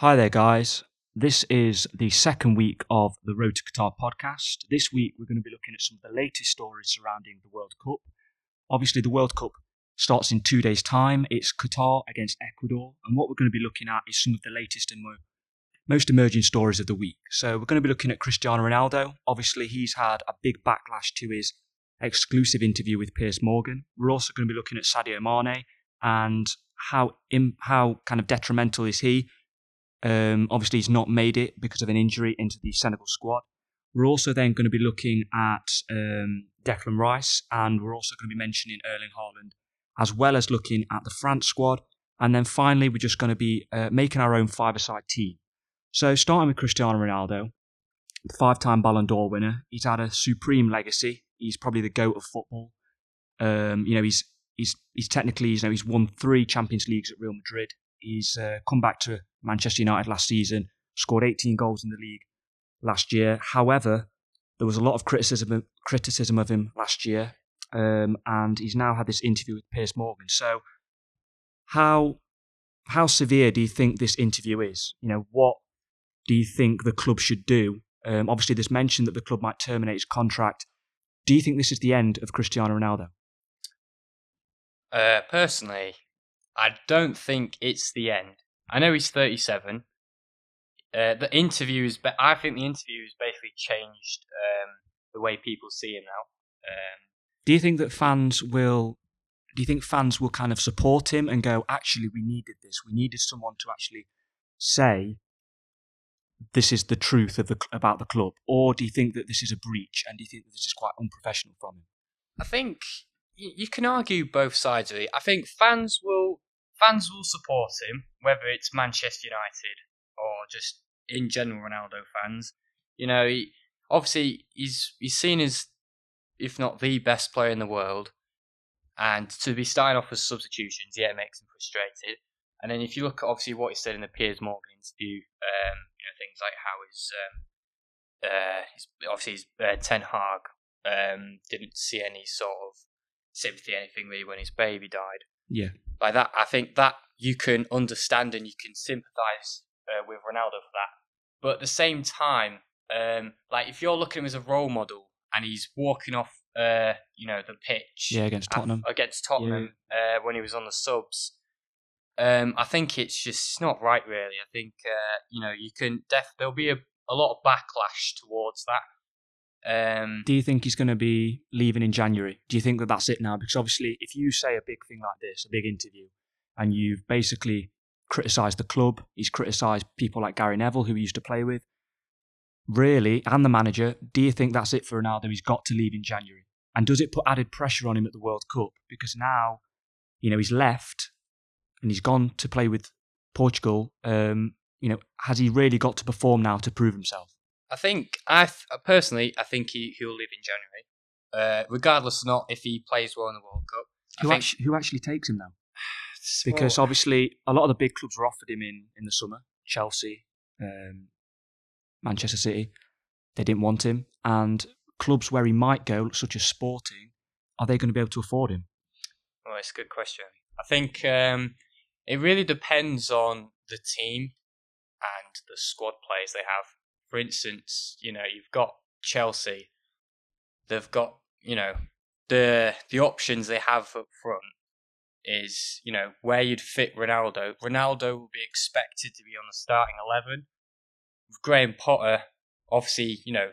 Hi there, guys. This is the second week of the Road to Qatar podcast. This week, we're going to be looking at some of the latest stories surrounding the World Cup. Obviously, the World Cup starts in two days' time. It's Qatar against Ecuador. And what we're going to be looking at is some of the latest and most emerging stories of the week. So, we're going to be looking at Cristiano Ronaldo. Obviously, he's had a big backlash to his exclusive interview with Piers Morgan. We're also going to be looking at Sadio Mane and how, how kind of detrimental is he um, obviously, he's not made it because of an injury into the Senegal squad. We're also then going to be looking at um, Declan Rice, and we're also going to be mentioning Erling Haaland, as well as looking at the France squad. And then finally, we're just going to be uh, making our own five-a-side team. So, starting with Cristiano Ronaldo, five-time Ballon d'Or winner. He's had a supreme legacy. He's probably the goat of football. Um, you know, he's he's he's technically, you know, he's won three Champions Leagues at Real Madrid. He's uh, come back to Manchester United last season, scored 18 goals in the league last year. However, there was a lot of criticism criticism of him last year, um, and he's now had this interview with Piers Morgan. So, how how severe do you think this interview is? You know, what do you think the club should do? Um, obviously, there's mention that the club might terminate his contract. Do you think this is the end of Cristiano Ronaldo? Uh, personally, I don't think it's the end. I know he's 37. Uh, the interview is, be- I think the interview has basically changed um, the way people see him now. Um, Do you think that fans will? Do you think fans will kind of support him and go, actually, we needed this. We needed someone to actually say this is the truth of the about the club, or do you think that this is a breach and do you think that this is quite unprofessional from him? I think you can argue both sides of it. I think fans will fans will support him, whether it's Manchester United or just in general Ronaldo fans. You know, he, obviously he's he's seen as if not the best player in the world, and to be starting off as substitutions, yeah, it makes him frustrated. And then if you look at obviously what he said in the Piers Morgan interview, um, you know things like how his, um, uh, his obviously his uh, Ten Hag um, didn't see any sort of sympathy, anything really when his baby died Yeah. like that. I think that you can understand and you can sympathise uh, with Ronaldo for that. But at the same time, um, like if you're looking at him as a role model and he's walking off, uh, you know, the pitch Yeah, against Tottenham. against Tottenham uh, when he was on the subs. Um, I think it's just not right, really. I think uh, you know you can def- there'll be a, a lot of backlash towards that. Um, Do you think he's going to be leaving in January? Do you think that that's it now? Because obviously, if you say a big thing like this, a big interview, and you've basically criticised the club, he's criticised people like Gary Neville, who he used to play with, really, and the manager, do you think that's it for Ronaldo? He's got to leave in January. And does it put added pressure on him at the World Cup? Because now, you know, he's left and he's gone to play with Portugal. Um, you know, has he really got to perform now to prove himself? I think I th- personally, I think he he'll leave in January, uh, regardless of not if he plays well in the World Cup. Who, think- actually, who actually takes him now? Because well, obviously a lot of the big clubs were offered him in, in the summer Chelsea, um, Manchester City. They didn't want him. And clubs where he might go, such as Sporting, are they going to be able to afford him? well, it's a good question. I think um, it really depends on the team and the squad players they have. For instance, you know you've got Chelsea. They've got you know the the options they have up front is you know where you'd fit Ronaldo. Ronaldo will be expected to be on the starting eleven. With Graham Potter, obviously, you know,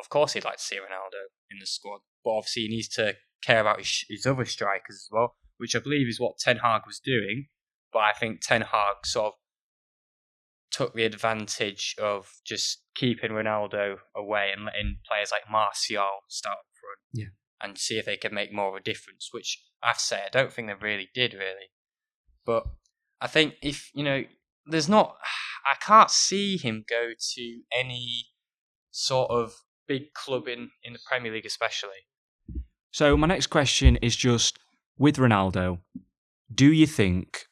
of course he'd like to see Ronaldo in the squad, but obviously he needs to care about his, his other strikers as well, which I believe is what Ten Hag was doing. But I think Ten Hag sort of took the advantage of just keeping Ronaldo away and letting players like Martial start up front. Yeah. And see if they could make more of a difference, which I have to say I don't think they really did really. But I think if you know, there's not I can't see him go to any sort of big club in, in the Premier League especially. So my next question is just with Ronaldo, do you think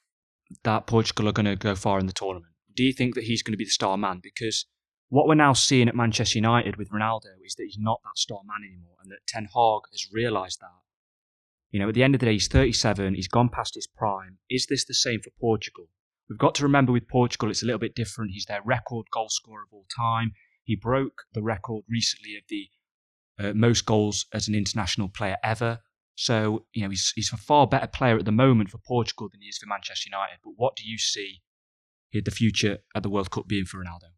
that Portugal are going to go far in the tournament? Do you think that he's going to be the star man? Because what we're now seeing at Manchester United with Ronaldo is that he's not that star man anymore, and that Ten Hag has realised that. You know, at the end of the day, he's 37. He's gone past his prime. Is this the same for Portugal? we've got to remember with Portugal, it's a little bit different. He's their record goal scorer of all time. He broke the record recently of the uh, most goals as an international player ever. So, you know, he's, he's a far better player at the moment for Portugal than he is for Manchester United. But what do you see the future at the World Cup being for Ronaldo?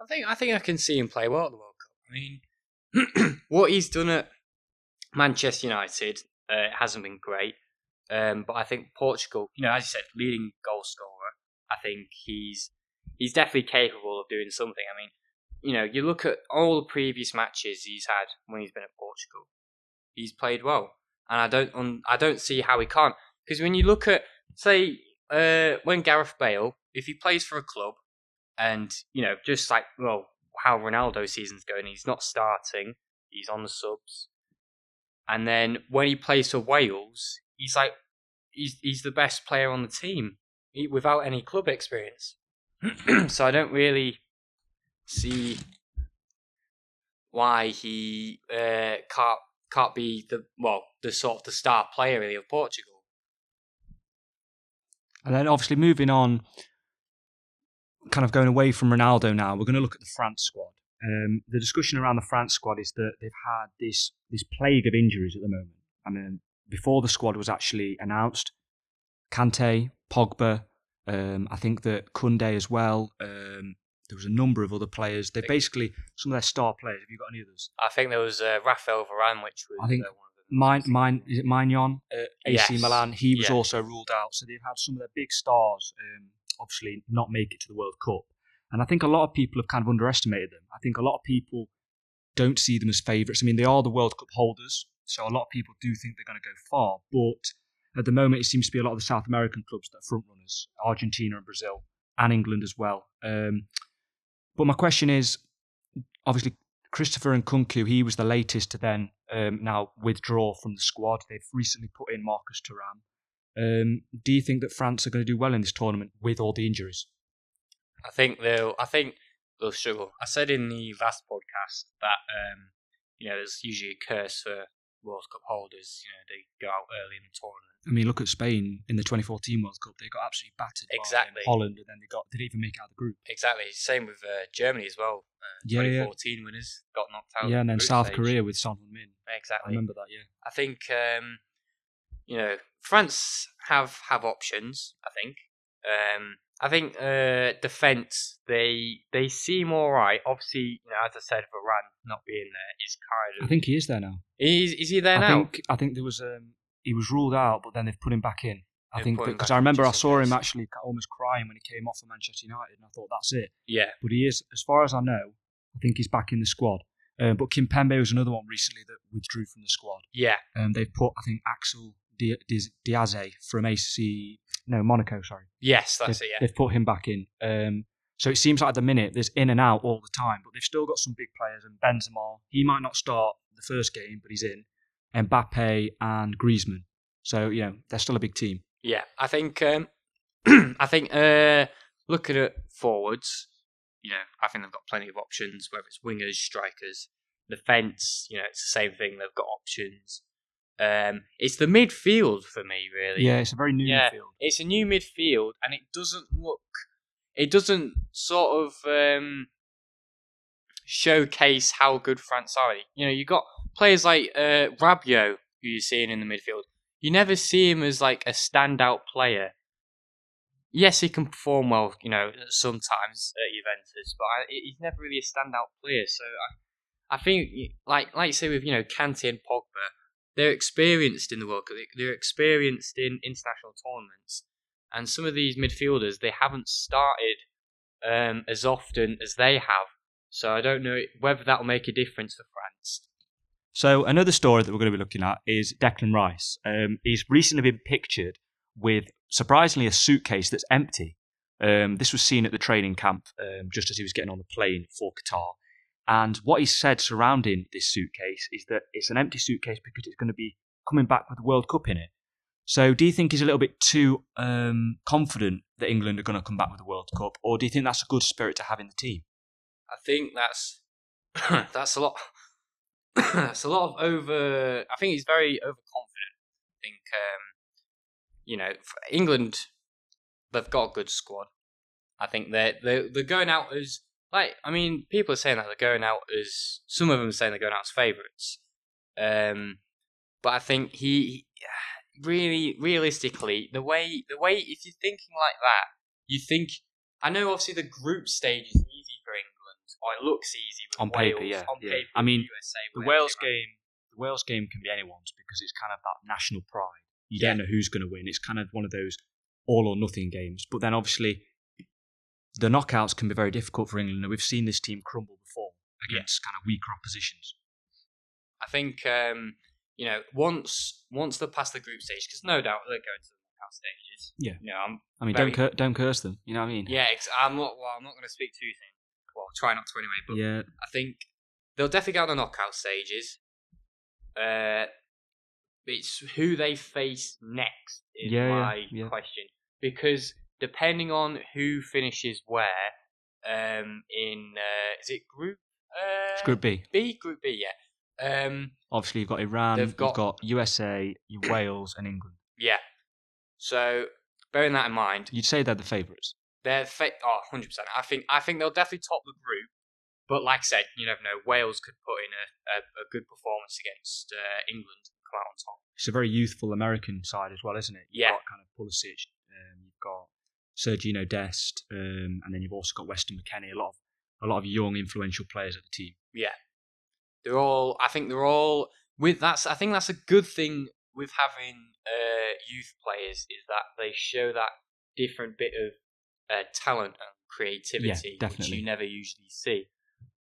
I think I think I can see him play well at the World Cup. I mean, what he's done at Manchester United uh, hasn't been great, um, but I think Portugal, you know, as you said, leading goal scorer. I think he's he's definitely capable of doing something. I mean, you know, you look at all the previous matches he's had when he's been at Portugal, he's played well, and I don't I don't see how he can't. Because when you look at say uh, when Gareth Bale, if he plays for a club, and you know, just like well, how Ronaldo season's going, he's not starting, he's on the subs, and then when he plays for Wales, he's like he's he's the best player on the team without any club experience. so I don't really see why he uh, can't can't be the well the sort of the star player really of Portugal. And then obviously moving on, kind of going away from Ronaldo now, we're going to look at the France squad. Um, the discussion around the France squad is that they've had this this plague of injuries at the moment. I mean, before the squad was actually announced, Kante, Pogba, um, I think that Koundé as well. Um, there was a number of other players. They basically some of their star players. Have you got any others? I think there was uh, Raphael Varane, which was I think uh, one of the mine, mine is it Maignan, uh, AC Yes. Milan. He was Yeah. also ruled out. So they've had some of their big stars, um, obviously not make it to the World Cup. And I think a lot of people have kind of underestimated them. I think a lot of people don't see them as favourites. I mean, they are the World Cup holders, so a lot of people do think they're going to go far. But at the moment, it seems to be a lot of the South American clubs that are front runners, Argentina and Brazil, and England as well. Um, but my question is, obviously, Christopher Nkunku, he was the latest to then um, now withdraw from the squad. They've recently put in Marcus Thuram. Um, do you think that France are going to do well in this tournament with all the injuries? I think they'll. I think they'll struggle. I said in the last podcast that um, you know there's usually a curse for World Cup holders. You know they go out early in the tournament. I mean, look at Spain in the 2014 World Cup. They got absolutely battered Exactly. by Holland, and then they got they didn't even make it out of the group. Exactly. Same with uh, Germany as well. Uh, Yeah, yeah. 2014 winners got knocked out. yeah, and then South stage. Korea with Son Heung-min. I Exactly. remember that. Yeah. I think um, you know France have have options. I think. Um, I think uh, defense they they seem all right. Obviously, you know, as I said, Varane not being there is kind of. I think he is there now. is is he there I now? think I think there was um, he was ruled out, but then they've put him back in. I They've think because I remember I saw him actually almost crying when he came off for Manchester United, and I thought that's it. yeah, But he is, as far as I know, I think he's back in the squad. Um, but Kimpembe was another one recently that withdrew from the squad. yeah, Um, they've put I think Axel Diaz- Diaze from AC, no Monaco, sorry. yes, that's they've, it. Yeah, they've put him back in. Um, so it seems like at the minute there's in and out all the time, but they've still got some big players. And Benzema, he might not start the first game, but he's in. Mbappe and Griezmann. So you know they're still a big team. yeah. I think um, I think uh, looking at forwards, you know, I think they've got plenty of options. Whether it's wingers, strikers, defense, you know, it's the same thing. They've got options. Um, it's the midfield for me, really. Yeah, it's a very new Yeah. field. it's a new midfield and it doesn't look it doesn't sort of um, showcase how good France are. You know, you got players like uh, Rabiot who you're seeing in the midfield. You never see him as like a standout player. Yes, he can perform well, you know, sometimes at Juventus, but I, he's never really a standout player. So I, I think, like, like you say with you know Kante and Pogba, they're experienced in the World Cup. They're experienced in international tournaments, and some of these midfielders they haven't started um, as often as they have. So I don't know whether that will make a difference for France. So another story that we're going to be looking at is Declan Rice. Um, he's recently been pictured with surprisingly a suitcase that's empty. Um, this was seen at the training camp um, just as he was getting on the plane for Qatar. And what he said surrounding this suitcase is that it's an empty suitcase because it's going to be coming back with the World Cup in it. So, do you think he's a little bit too um, confident that England are going to come back with the World Cup, or do you think that's a good spirit to have in the team? I think that's that's a lot. that's a lot of over. I think he's very overconfident. I think um, you know England. they've got a good squad. I think they're they're, they're going out as like I mean, people are saying that they're going out as some of them are saying they're going out as favourites. Um, but I think he really realistically the way the way if you're thinking like that, you think I know obviously the group stage is easy for England, or it looks easy with On Wales, paper, yeah, On yeah. paper, I mean, USA, The Wales game, the Wales game can be anyone's because it's kind of that national pride. You Yeah. don't know who's going to win. It's kind of one of those all or nothing games. But then obviously, the knockouts can be very difficult for England. and We've seen this team crumble before against kind of weaker oppositions. I think um, you know once once they're past the group stage, because no doubt they're going to the knockout stages. Yeah. you know, I'm I mean, Very- don't cur- don't curse them. You know what I mean? yeah, ex- I'm not. Well, I'm not going to speak too soon. Well, I'll try not to anyway. But Yeah. I think they'll definitely get on the knockout stages. Uh, it's who they face next is Yeah, yeah, my yeah. question because depending on who finishes where, um, in uh, is it group? Uh, It's Group B. B, Group B, yeah. Um, Obviously, you've got Iran, you've got- got USA, Wales, and England. yeah. So bearing that in mind, You'd say they're the favourites. they're fa- oh, 100 percent. I think I think they'll definitely top the group. But like I said, you never know. Wales could put in a, a, a good performance against uh, England and come out on top. It's a very youthful American side as well, isn't it? You've Yeah. got kind of Pulisic, um, you've got Sergino Dest, um, and then you've also got Weston McKennie. A lot of a lot of young, influential players at the team. Yeah, they're all. I think they're all with that's. I think that's a good thing with having uh, youth players is that they show that different bit of uh, talent and creativity, which definitely. you never usually see.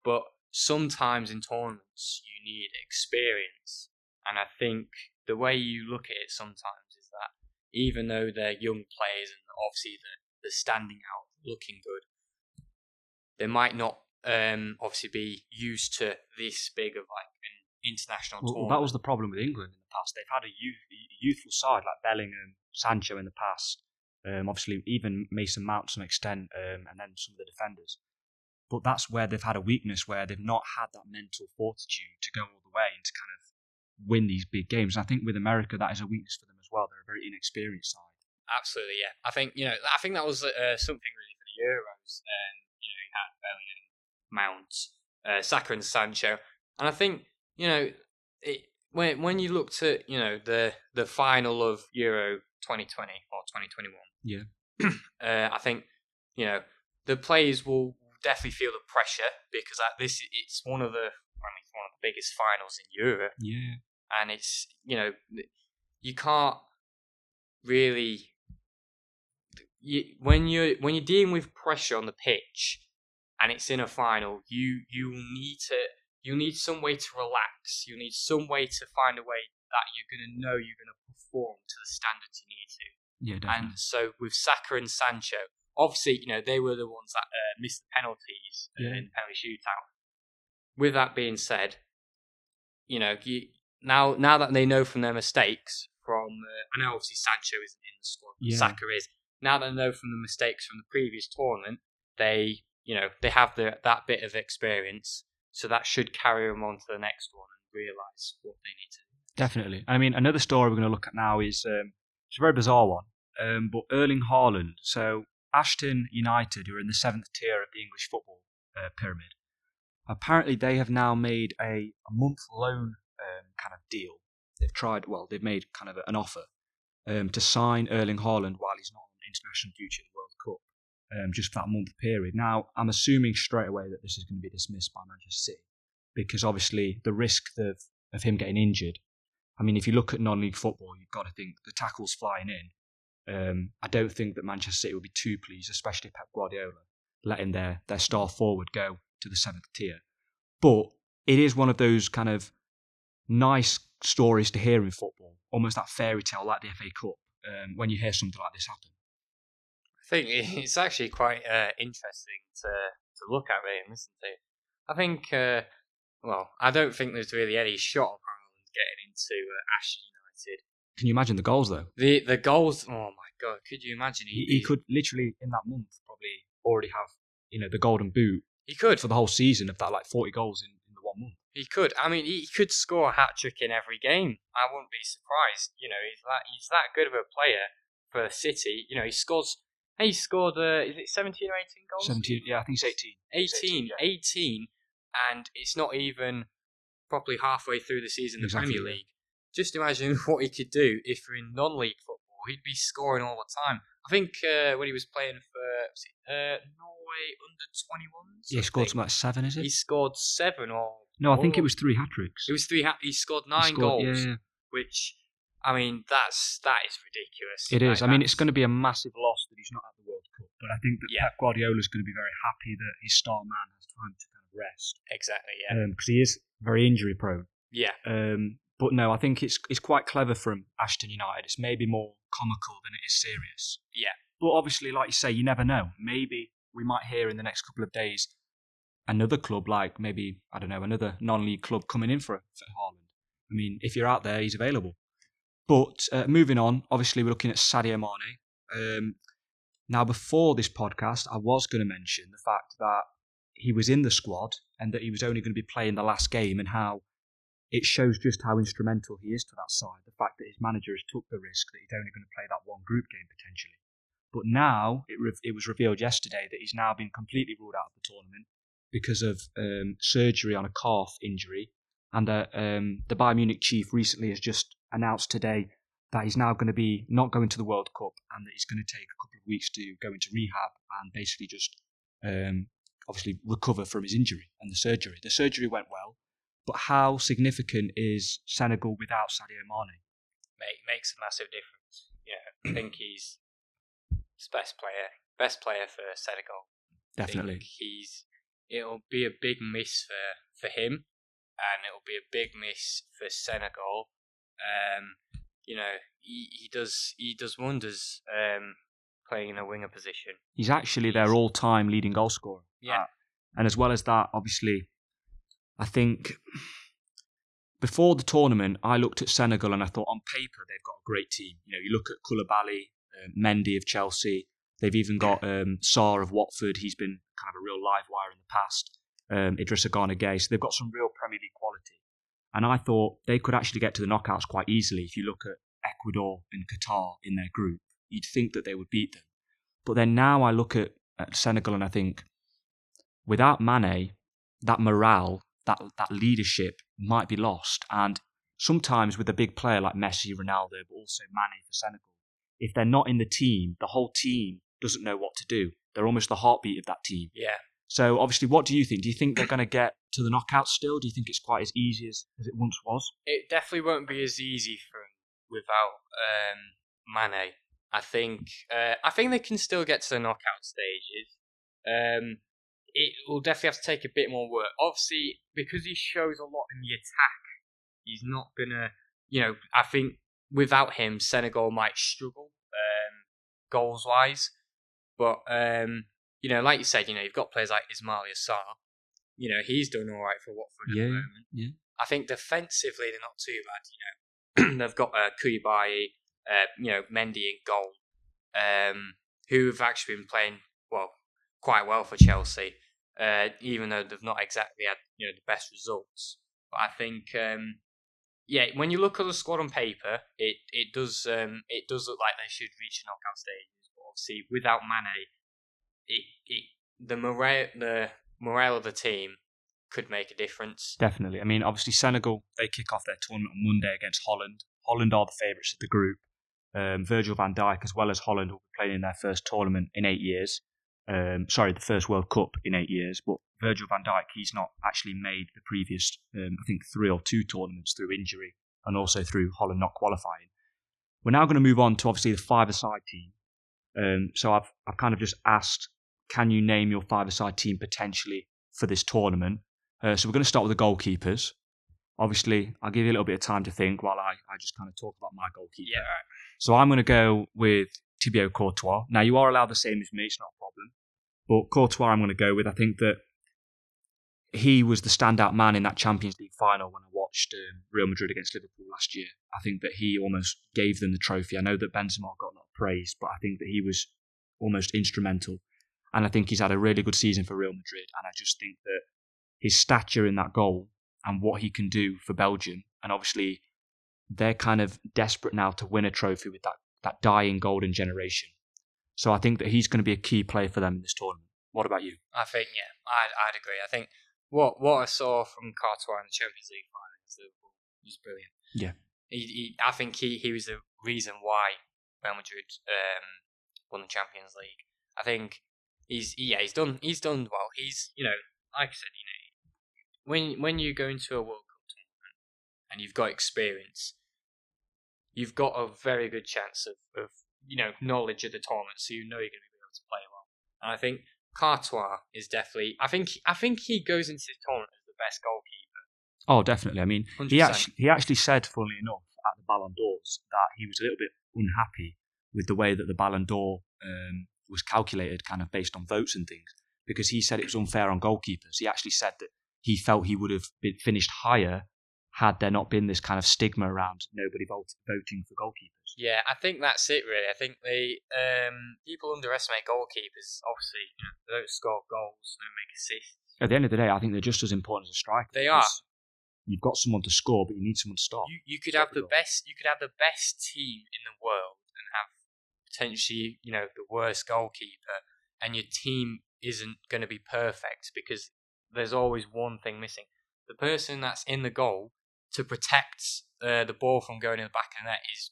But sometimes in tournaments you need experience, and I think the way you look at it sometimes is that even though they're young players and obviously they're, they're standing out, looking good, they might not um, obviously be used to this big of like an international Well, tournament. that was the problem with England in the past. They've had a youth, youthful side like Bellingham, Sancho in the past. Um, obviously, even Mason Mount to some extent, um, and then some of the defenders. But that's where they've had a weakness, where they've not had that mental fortitude to go all the way and to kind of win these big games. And I think with America, that is a weakness for them as well. They're a very inexperienced side. Absolutely, yeah. I think you know. I think that was uh, something really for the Euros. Um, you know, you had Bellingham, Mount, uh, Saka, and Sancho, and I think you know it, when when you looked at you know the the final of Euro 2020 or 2021. Yeah. uh, I think you know the players will definitely feel the pressure because at this it's one of the I mean, one of the biggest finals in Europe Yeah. and it's you know you can't really you, when you when you're dealing with pressure on the pitch and it's in a final you you need to you need some way to relax you need some way to find a way that you're going to know you're going to perform to the standards you need to Yeah, definitely. and so with Saka and Sancho, obviously, you know, they were the ones that uh, missed the penalties uh, Yeah. in the penalty shootout. With that being said, you know, you, now now that they know from their mistakes, from uh, I know obviously Sancho isn't in the squad, but Yeah. Saka is. Now they know from the mistakes from the previous tournament, they you know they have the, that bit of experience, so that should carry them on to the next one and realise what they need to. do. Definitely. I mean, another story we're going to look at now is um, it's a very bizarre one. Um, but Erling Haaland. So Ashton United, who are in the seventh tier of the English football uh, pyramid, apparently they have now made a, a month loan um, kind of deal. They've tried. Well, they've made kind of an offer um, to sign Erling Haaland while he's not international duty at the World Cup, um, just for that month period. Now, I'm assuming straight away that this is going to be dismissed by Manchester City because obviously the risk of of him getting injured I mean, if you look at non-league football, you've got to think the tackles flying in. Um, I don't think that Manchester City would be too pleased, especially Pep Guardiola, letting their their star forward go to the seventh tier. But it is one of those kind of nice stories to hear in football, almost that fairy tale like the FA Cup. Um, when you hear something like this happen, I think it's actually quite uh, interesting to to look at really and listen to. I think, uh, well, I don't think there's really any shot of Haaland getting into uh, Ashton United. can you imagine the goals though? The the goals, oh my god, could you imagine? He, he could literally in that month probably already have you know the golden boot he could, for the whole season of that like forty goals in, in the one month. he could. I mean, he could score a hat trick in every game. I wouldn't be surprised. You know, he's that he's that good of a player for City. You know, he scores He scored, uh, is it 17 or 18 goals? 17, yeah, I think it's 18. 18, 18, 18, and it's not even properly halfway through the season in the Premier. League. Just imagine what he could do if we're in non-league football. He'd be scoring all the time. I think uh, when he was playing for was it, uh, Norway under 21s. Yeah, he scored something like seven, is it? He scored seven or no, I think it was three hat tricks. It was three. Ha- he scored nine scored- goals, yeah, yeah. which I mean that's that is ridiculous. It is. Like, I mean, it's going to be a massive loss he's not at the World Cup, but I think that Yeah. Pep Guardiola is going to be very happy that his star man has time to kind of rest exactly yeah because he is very injury prone. yeah Um, but no, I think it's it's quite clever from Ashton United. It's maybe more comical than it is serious. Yeah. But obviously, like you say, you never know. Maybe we might hear in the next couple of days another club, like maybe I don't know, another non-league club coming in for for Haaland. I mean, if you're out there, he's available. But uh, moving on, obviously we're looking at Sadio Mane. Um, now, before this podcast, I was going to mention the fact that he was in the squad and that he was only going to be playing the last game, and how it shows just how instrumental he is to that side. The fact that his manager has took the risk that he's only going to play that one group game potentially. But now it, re- it was revealed yesterday that he's now been completely ruled out of the tournament because of um, surgery on a calf injury. And uh, um, the Bayern Munich chief recently has just announced today that he's now going to be not going to the World Cup and that he's going to take a couple of weeks to go into rehab and basically just um, obviously recover from his injury and the surgery. The surgery went well, but how significant is Senegal without Sadio Mane? make, makes a massive difference. Yeah, I think he's best player, best player for Senegal. I think Definitely. he's. It'll be a big miss for for him, and it'll be a big miss for Senegal. Um, you know, he, he does he does wonders um, playing in a winger position. He's actually their all-time leading goal scorer. Yeah. Uh, and as well as that, obviously, I think before the tournament, I looked at Senegal and I thought on paper they've got a great team. You know, you look at Koulibaly, uh, Mendy of Chelsea. They've even got um, Sarr of Watford. He's been kind of a real live wire in the past. Um, Idrissa Gana Gueye. So they've got some real Premier League quality. And I thought they could actually get to the knockouts quite easily. If you look at Ecuador and Qatar in their group, you'd think that they would beat them. But then now I look at, at Senegal and I think without Mane, that morale, that that leadership might be lost. And sometimes with a big player like Messi, Ronaldo, but also Mane for Senegal, if they're not in the team, the whole team doesn't know what to do. They're almost the heartbeat of that team. Yeah, So obviously, what do you think? Do you think they're going to get to the knockouts still? Do you think it's quite as easy as, as it once was? it definitely won't be as easy for without um, Mane. I think uh, I think they can still get to the knockout stages. Um, it will definitely have to take a bit more work. Obviously, because he shows a lot in the attack, he's not gonna. You know, I think without him, Senegal might struggle um, goals wise. But um, you know, like you said, you know, you've got players like Ismaila Sarr. You know, he's done all right for Watford Yeah, at the moment. yeah. I think defensively they're not too bad. You know, they've got uh, Koulibaly, uh, you know, Mendy in goal, um, who have actually been playing well, quite well for Chelsea, uh, even though they've not exactly had you know the best results. But I think, um, yeah, when you look at the squad on paper, it it does um, it does look like they should reach the knockout stages. But obviously, without Mane, it it the morale the morale of the team could make a difference. Definitely. I mean, obviously, Senegal, they kick off their tournament on Monday against Holland. Holland are the favourites of the group. Um, Virgil van Dijk, as well as Holland, will be playing in their first tournament in eight years. Um, sorry, the first World Cup in eight years. But Virgil van Dijk, he's not actually made the previous, um, I think, three or two tournaments through injury and also through Holland not qualifying. We're now going to move on to obviously the five-a-side team. Um, so I've, I've kind of just asked, can you name your five-a-side team potentially for this tournament? Uh, so we're going to start with the goalkeepers. Obviously, I'll give you a little bit of time to think while I, I just kind of talk about my goalkeeper. Yeah, right. So I'm going to go with Thibaut Courtois. Now, you are allowed the same as me, it's not a problem. But Courtois, I'm going to go with. I think that he was the standout man in that Champions League final when I watched um, Real Madrid against Liverpool last year. I think that he almost gave them the trophy. I know that Benzema got a lot of praise, but I think that he was almost instrumental. And I think he's had a really good season for Real Madrid. And I just think that his stature in that goal and what he can do for Belgium, and obviously they're kind of desperate now to win a trophy with that, that dying golden generation. So I think that he's going to be a key player for them in this tournament. What about you? I think yeah, I'd, I'd agree. I think what what I saw from Courtois in the Champions League final was brilliant. Yeah, he, he, I think he, he was the reason why Real Madrid um, won the Champions League. I think he's yeah he's done he's done well. He's you know like I said you know when when you go into a World Cup tournament and you've got experience, you've got a very good chance of, of you know knowledge of the tournament, so you know you're going to be able to play well. And I think Courtois is definitely. I think I think he goes into this tournament as the best goalkeeper. Oh, definitely. I mean, 100%. he actually he actually said, funnily enough, at the Ballon d'Ors that he was a little bit unhappy with the way that the Ballon d'Or um, was calculated, kind of based on votes and things, because he said it was unfair on goalkeepers. He actually said that he felt he would have been finished higher had there not been this kind of stigma around nobody voting for goalkeepers. Yeah, I think that's it. Really, I think they um, people underestimate goalkeepers. Obviously, you know, they don't score goals, they don't make assists. At the end of the day, I think they're just as important as a striker. They are. You've got someone to score, but you need someone to stop. You you could Stop have the the goal. best you could have the best team in the world and have potentially you know the worst goalkeeper, and your team isn't going to be perfect because there's always one thing missing. The person that's in the goal to protect uh, the ball from going in the back of the net is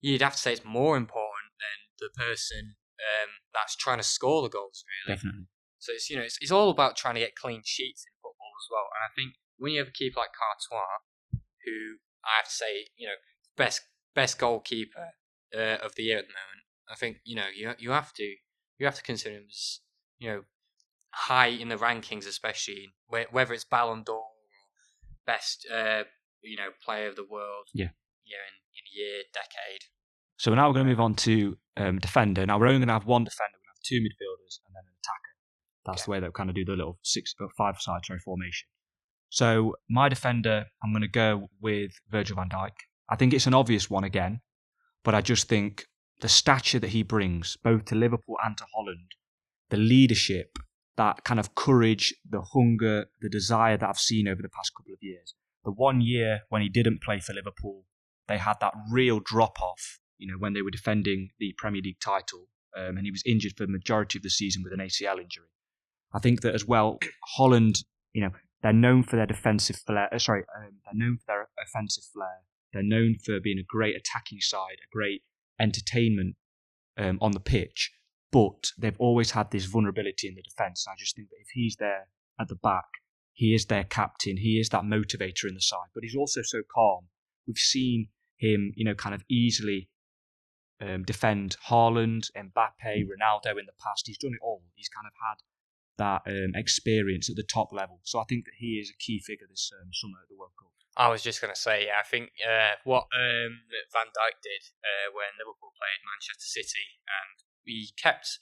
you'd have to say it's more important than the person um, that's trying to score the goals. Really, Definitely. so it's you know it's, it's all about trying to get clean sheets in football as well. And I think when you have a keeper like Courtois, who I have to say you know best best goalkeeper uh, of the year at the moment, I think you know you you have to you have to consider him as you know high in the rankings, especially whether it's Ballon d'Or or best uh, you know player of the world. Yeah. year in, in year decade. So now we're going to move on to um, defender. Now we're only going to have one defender. We're going to have two midfielders and then an attacker. That's the way we kind of do the little six or five side sorry formation. So my defender, I'm going to go with Virgil van Dijk. I think it's an obvious one again, but I just think the stature that he brings, both to Liverpool and to Holland, the leadership, that kind of courage, the hunger, the desire that I've seen over the past couple of years. The one year when he didn't play for Liverpool, they had that real drop off, you know, when they were defending the Premier League title, um, and he was injured for the majority of the season with an ACL injury. I think that as well, Holland, you know, they're known for their defensive flair. Uh, sorry, um, they're known for their offensive flair. They're known for being a great attacking side, a great entertainment um, on the pitch. But they've always had this vulnerability in the defence. And I just think that if he's there at the back, he is their captain. He is that motivator in the side. But he's also so calm. We've seen him, you know, kind of easily um, defend Haaland, Mbappe, Ronaldo in the past. He's done it all. He's kind of had that um, experience at the top level. So I think that he is a key figure this um, summer at the World Cup. I was just going to say, yeah, I think uh, what um, Van Dijk did uh, when Liverpool played Manchester City, and we kept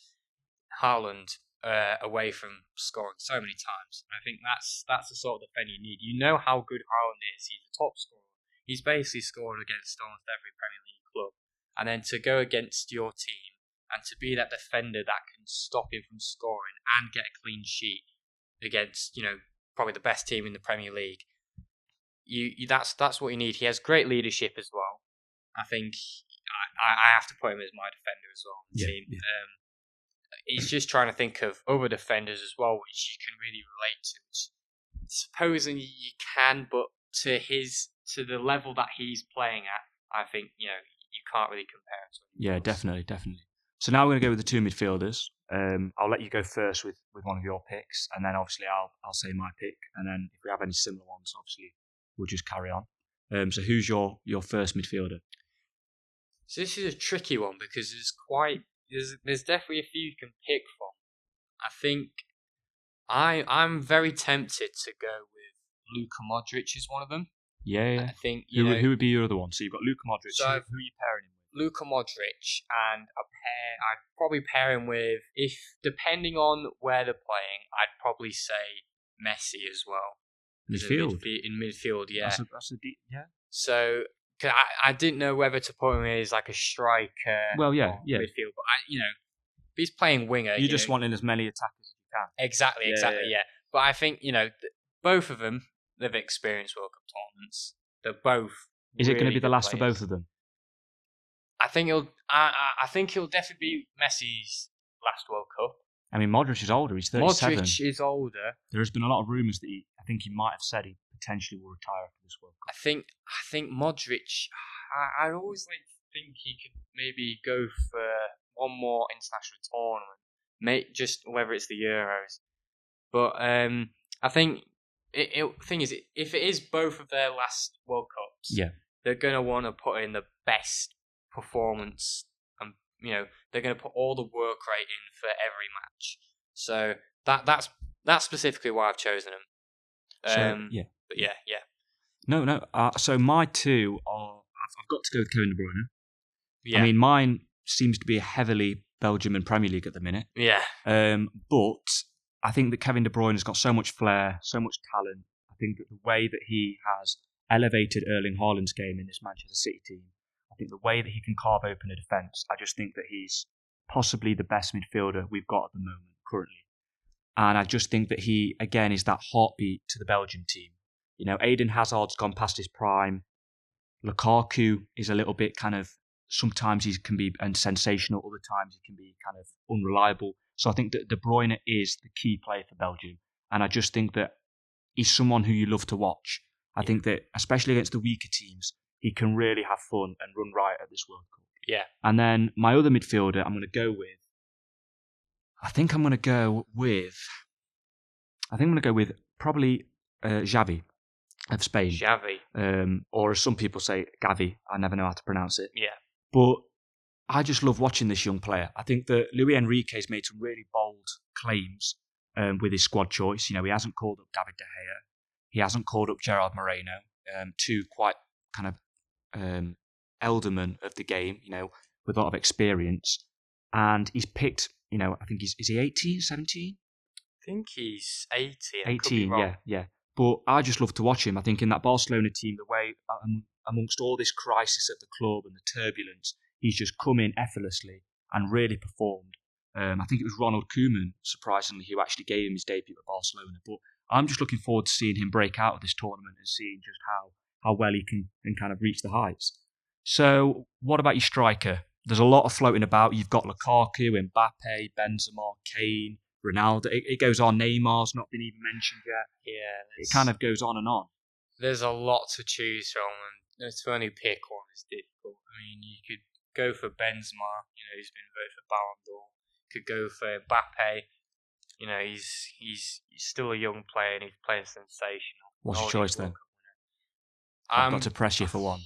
Haaland uh, away from scoring so many times. I think that's that's the sort of defender you need. You know how good Haaland is. He's a top scorer. He's basically scored against almost every Premier League club, and then to go against your team and to be that defender that can stop him from scoring and get a clean sheet against you know probably the best team in the Premier League you, you that's that's what you need. He has great leadership as well. I think I, I have to put him as my defender as well. Yeah, team. yeah. Um, he's just trying to think of other defenders as well, which you can really relate to. Supposing you can, but to his to the level that he's playing at, I think you know you can't really compare it. Yeah, else. definitely, definitely. So now we're going to go with the two midfielders. Um, I'll let you go first with, with one of your picks, and then obviously I'll I'll say my pick, and then if we have any similar ones, obviously we'll just carry on. Um, so who's your your first midfielder? So this is a tricky one because there's quite there's there's definitely a few you can pick from. I think I I'm very tempted to go with Luka Modric is one of them. Yeah, yeah. I think you Who, know who would be your other one? So you've got Luka Modric. So who, who are you pairing him with? Luka Modric and a pair I'd probably pair him with if depending on where they're playing, I'd probably say Messi as well. Midfield. midfi- in midfield, yeah. That's a, that's a deep, yeah. So 'cause I, I didn't know whether to put him as like a striker. Well, yeah, yeah. midfield, but I, you know, if he's playing winger. You're just know, want in as many attackers as you can. exactly, Yeah, exactly, yeah. yeah. But I think you know th- both of them they've experienced World Cup tournaments. They're both. Is it going to be the last for both of them? I think it'll. I, I, think it'll definitely be Messi's last World Cup. I mean, Modric is older. He's 37. Modric is older. There has been a lot of rumours that he, I think he might have said he potentially will retire after this World I Cup. think. I think Modric. I, I always like think he could maybe go for one more international tournament. May just whether it's the Euros, but um, I think it, it. Thing is, if it is both of their last World Cups, Yeah. they're gonna want to put in the best performance, and you know they're gonna put all the work rate in for every match. So that that's that's specifically why I've chosen them. Um, yeah. But yeah, yeah, No, no. Uh, so my two are. I've, I've got to go with Kevin De Bruyne. yeah, I mean, mine seems to be heavily Belgium and Premier League at the minute. yeah, Um, but I think that Kevin De Bruyne has got so much flair, so much talent. I think that the way that he has elevated Erling Haaland's game in this Manchester City team, I think the way that he can carve open a defence, I just think that he's possibly the best midfielder we've got at the moment currently. And I just think that he, again, is that heartbeat to the Belgium team. You know, Eden Hazard's gone past his prime. Lukaku is a little bit kind of sometimes he can be and sensational, other times he can be kind of unreliable. So I think that De Bruyne is the key player for Belgium, and I just think that he's someone who you love to watch. I think that especially against the weaker teams, he can really have fun and run right at this World Cup. yeah. And then my other midfielder, I'm going to go with. I think I'm going to go with. I think I'm going to go with probably uh, Xavi of Spain, Xavi, um, or as some people say, Gavi. I never know how to pronounce it. yeah, But I just love watching this young player. I think that Luis Enrique has made some really bold claims um, with his squad choice. You know, he hasn't called up David De Gea. He hasn't called up Gerard Moreno, um, two quite kind of um, eldermen of the game, you know, with a lot of experience. And he's picked, you know, I think he's, is he 18, 17? I think he's eighty. I could be 18, wrong. yeah, yeah. But I just love to watch him. I think in that Barcelona team, the way um, amongst all this crisis at the club and the turbulence, he's just come in effortlessly and really performed. Um, I think it was Ronald Koeman, surprisingly, who actually gave him his debut at Barcelona. But I'm just looking forward to seeing him break out of this tournament and seeing just how how well he can and kind of reach the heights. So, what about your striker? There's a lot of floating about. You've got Lukaku, Mbappe, Benzema, Kane, Ronaldo. It, it goes on. Neymar's not been even mentioned yet. Yeah, It kind of goes on and on. there's a lot to choose from, and to only pick one is difficult. I mean, you could go for Benzema, you know, he's been voted for Ballon d'Or. Could go for Mbappe, you know, he's he's he's still a young player and he's playing sensational. What's your choice then? World Cup winner. I've got to press you for one.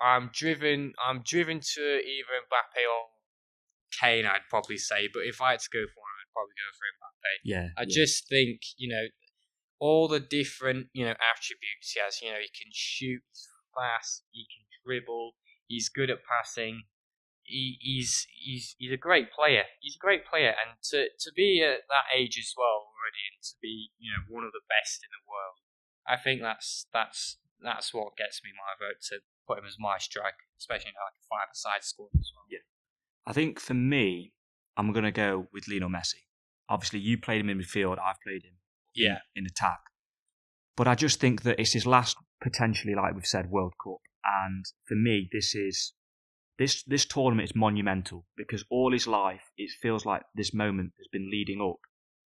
I'm driven. I'm driven to either Mbappe or Kane. I'd probably say, but if I had to go for one, probably go for Mbappe. Yeah. I yeah. just think you know all the different you know attributes he has. You know, he can shoot he's fast, he can dribble, he's good at passing. He, he's he's he's a great player. He's a great player, and to to be at that age as well already, and to be you know one of the best in the world, I think that's that's that's what gets me my vote to put him as my striker, especially in like a five-a-side squad as well. Yeah, I think for me, I'm going to go with Lionel Messi. Obviously, you played him in midfield. I've played him in- Yeah. in, attack. But I just think that it's his last, potentially, like we've said, World Cup. And for me, this is this this tournament is monumental because all his life, it feels like this moment has been leading up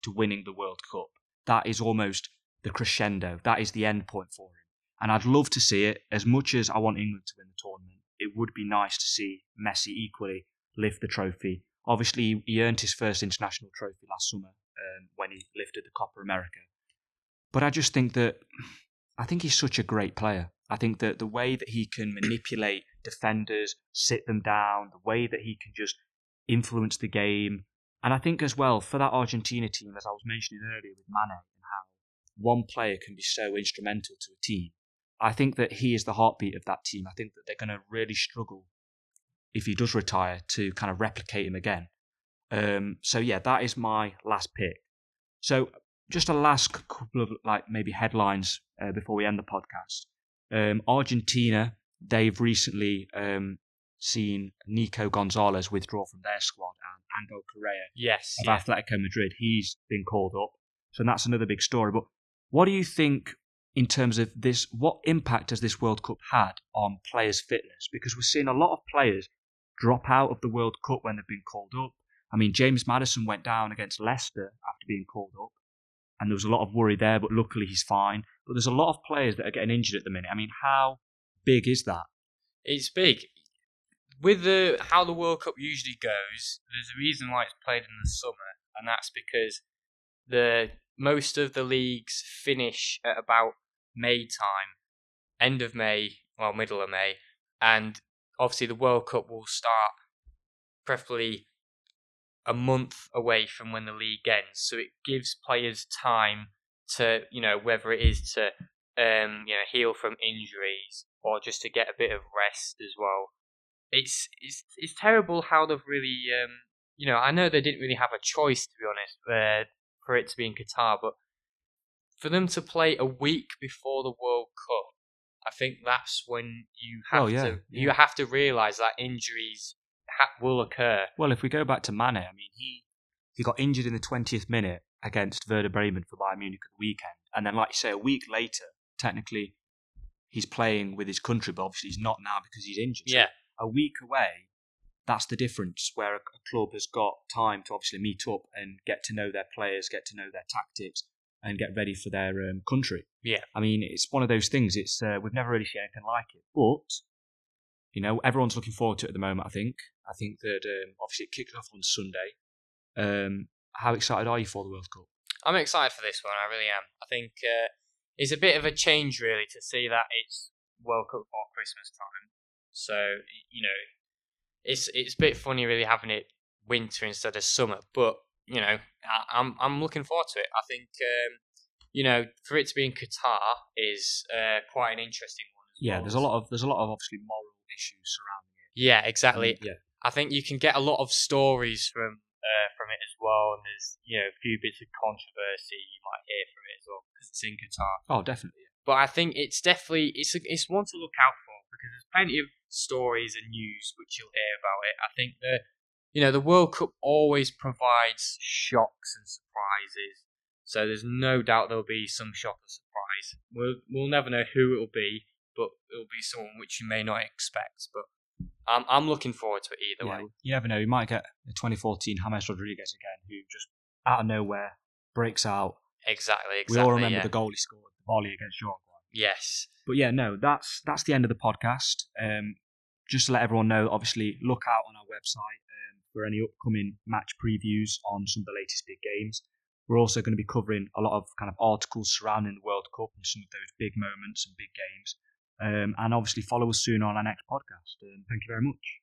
to winning the World Cup. That is almost the crescendo. That is the end point for him. And I'd love to see it. As much as I want England to win the tournament, it would be nice to see Messi equally lift the trophy. Obviously, he earned his first international trophy last summer um, when he lifted the Copa America. But I just think that I think he's such a great player. I think that the way that he can manipulate defenders, sit them down, the way that he can just influence the game, and I think as well for that Argentina team, as I was mentioning earlier with Mane and how one player can be so instrumental to a team. I think that he is the heartbeat of that team. I think that they're going to really struggle if he does retire to kind of replicate him again. Um, so yeah, that is my last pick. So just a last couple of like maybe headlines uh, before we end the podcast. Um, Argentina, they've recently um, seen Nico Gonzalez withdraw from their squad and Angel Correa Yes. of yeah. Atletico Madrid. He's been called up. So that's another big story. But what do you think in terms of this? What impact has this World Cup had on players' fitness? Because we're seeing a lot of players drop out of the World Cup when they've been called up. I mean, James Maddison went down against Leicester after being called up, and there was a lot of worry there, but luckily he's fine. But there's a lot of players that are getting injured at the minute. I mean, how big is that? It's big. With the how the World Cup usually goes, there's a reason why it's played in the summer, and that's because the most of the leagues finish at about May time, end of May, well, middle of May, and obviously the World Cup will start preferably a month away from when the league ends, so it gives players time to, you know, whether it is to, um, you know, heal from injuries or just to get a bit of rest as well. It's it's it's terrible how they've really, um, you know, I know they didn't really have a choice to be honest, uh, for it to be in Qatar, but for them to play a week before the World Cup, think that's when you have Oh, yeah, to you have to realise that injuries ha- will occur. Well, if we go back to Mane, I mean, he he got injured in the 20th minute against Werder Bremen for Bayern Munich at the weekend, and then, like you say, a week later, technically, he's playing with his country, but obviously he's not now because he's injured. So Yeah, a week away, that's the difference. Where a, a club has got time to obviously meet up and get to know their players, get to know their tactics, and get ready for their um, country. Yeah. I mean, it's one of those things. It's uh, we've never really seen anything like it, but you know, everyone's looking forward to it at the moment. I think. I think that um, obviously it kicked off on Sunday. Um, how excited are you for the World Cup? I'm excited for this one. I really am. I think uh, it's a bit of a change, really, to see that it's World Cup or Christmas time. So you know, it's it's a bit funny, really, having it winter instead of summer. But you know, I, I'm I'm looking forward to it. I think um, you know, for it to be in Qatar is uh, quite an interesting one. As Yeah, well. there's a lot of there's a lot of obviously moral issues surrounding it. Yeah, exactly. Yeah, I think you can get a lot of stories from uh, from it as well, and there's you know a few bits of controversy you might hear from it as well because it's in Qatar. oh, definitely. But I think it's definitely it's a, it's one to look out for because there's plenty of stories and news which you'll hear about it. I think the you know the World Cup always provides shocks and surprises, so there's no doubt there'll be some shock or surprise. We'll we'll never know who it'll be, but it'll be someone which you may not expect. But I'm I'm looking forward to it either Yeah, way. you never know. You might get the 2014 James Rodriguez again, who just out of nowhere breaks out. Exactly, exactly. we all remember yeah. the goal he scored, the volley against Uruguay. Yes. But yeah, no, that's that's the end of the podcast. Um, just to let everyone know, obviously, look out on our website um, for any upcoming match previews on some of the latest big games. We're also going to be covering a lot of kind of articles surrounding the World Cup and some of those big moments and big games. Um, and obviously, follow us soon on our next podcast. Um, thank you very much.